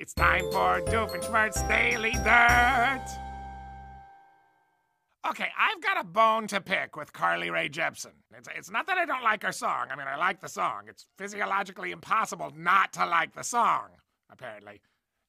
It's time for Doofenshmirtz Daily Dirt. Okay, I've got a bone to pick with Carly Rae Jepsen. It's, it's not that I don't like her song. I mean, I like the song. It's physiologically impossible not to like the song, apparently.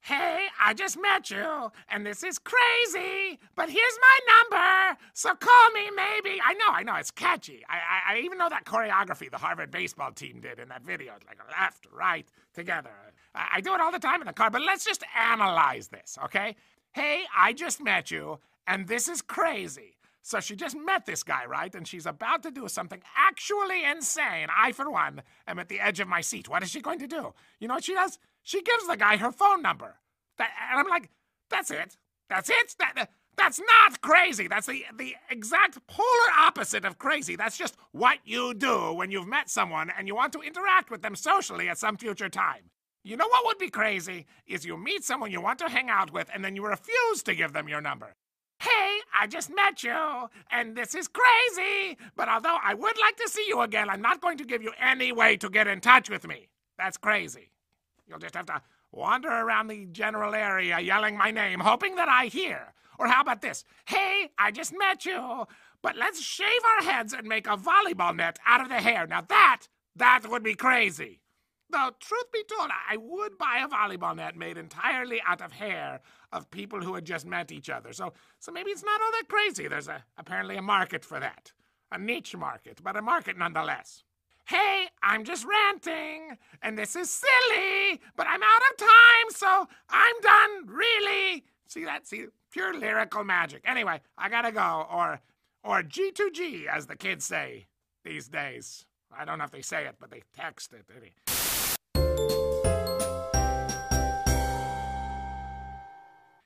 Hey, I just met you, and this is crazy, but here's my number, so call me maybe. I know, I know, it's catchy. I, I, I even know that choreography the Harvard baseball team did in that video. It's like left, right, together. I, I do it all the time in the car, but let's just analyze this, okay? Hey, I just met you, and this is crazy. So she just met this guy, right? And she's about to do something actually insane. I, for one, am at the edge of my seat. What is she going to do? You know what she does? She gives the guy her phone number. And I'm like, that's it. That's it. That, that's not crazy. That's the, the exact polar opposite of crazy. That's just what you do when you've met someone and you want to interact with them socially at some future time. You know what would be crazy? Is you meet someone you want to hang out with and then you refuse to give them your number. Hey, I just met you, and this is crazy, but although I would like to see you again, I'm not going to give you any way to get in touch with me. That's crazy. You'll just have to wander around the general area yelling my name, hoping that I hear. Or how about this? Hey, I just met you, but let's shave our heads and make a volleyball net out of the hair. Now that, that would be crazy. Though, truth be told, I would buy a volleyball net made entirely out of hair of people who had just met each other. So, so maybe it's not all that crazy. There's a, apparently a market for that. A niche market, but a market nonetheless. Hey, I'm just ranting, and this is silly, but I'm out of time, so I'm done, really. See that? See, pure lyrical magic. Anyway, I gotta go, or, or G2G, as the kids say these days. I don't know if they say it, but they text it.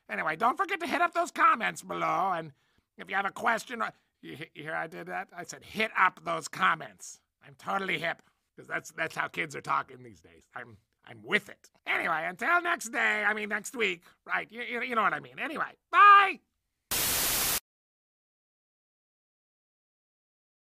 Anyway, don't forget to hit up those comments below, and if you have a question, you, you hear I did that? I said hit up those comments. I'm totally hip because that's that's how kids are talking these days. I'm I'm with it. Anyway, until next day. I mean next week. Right? You, you, you know what I mean. Anyway, bye.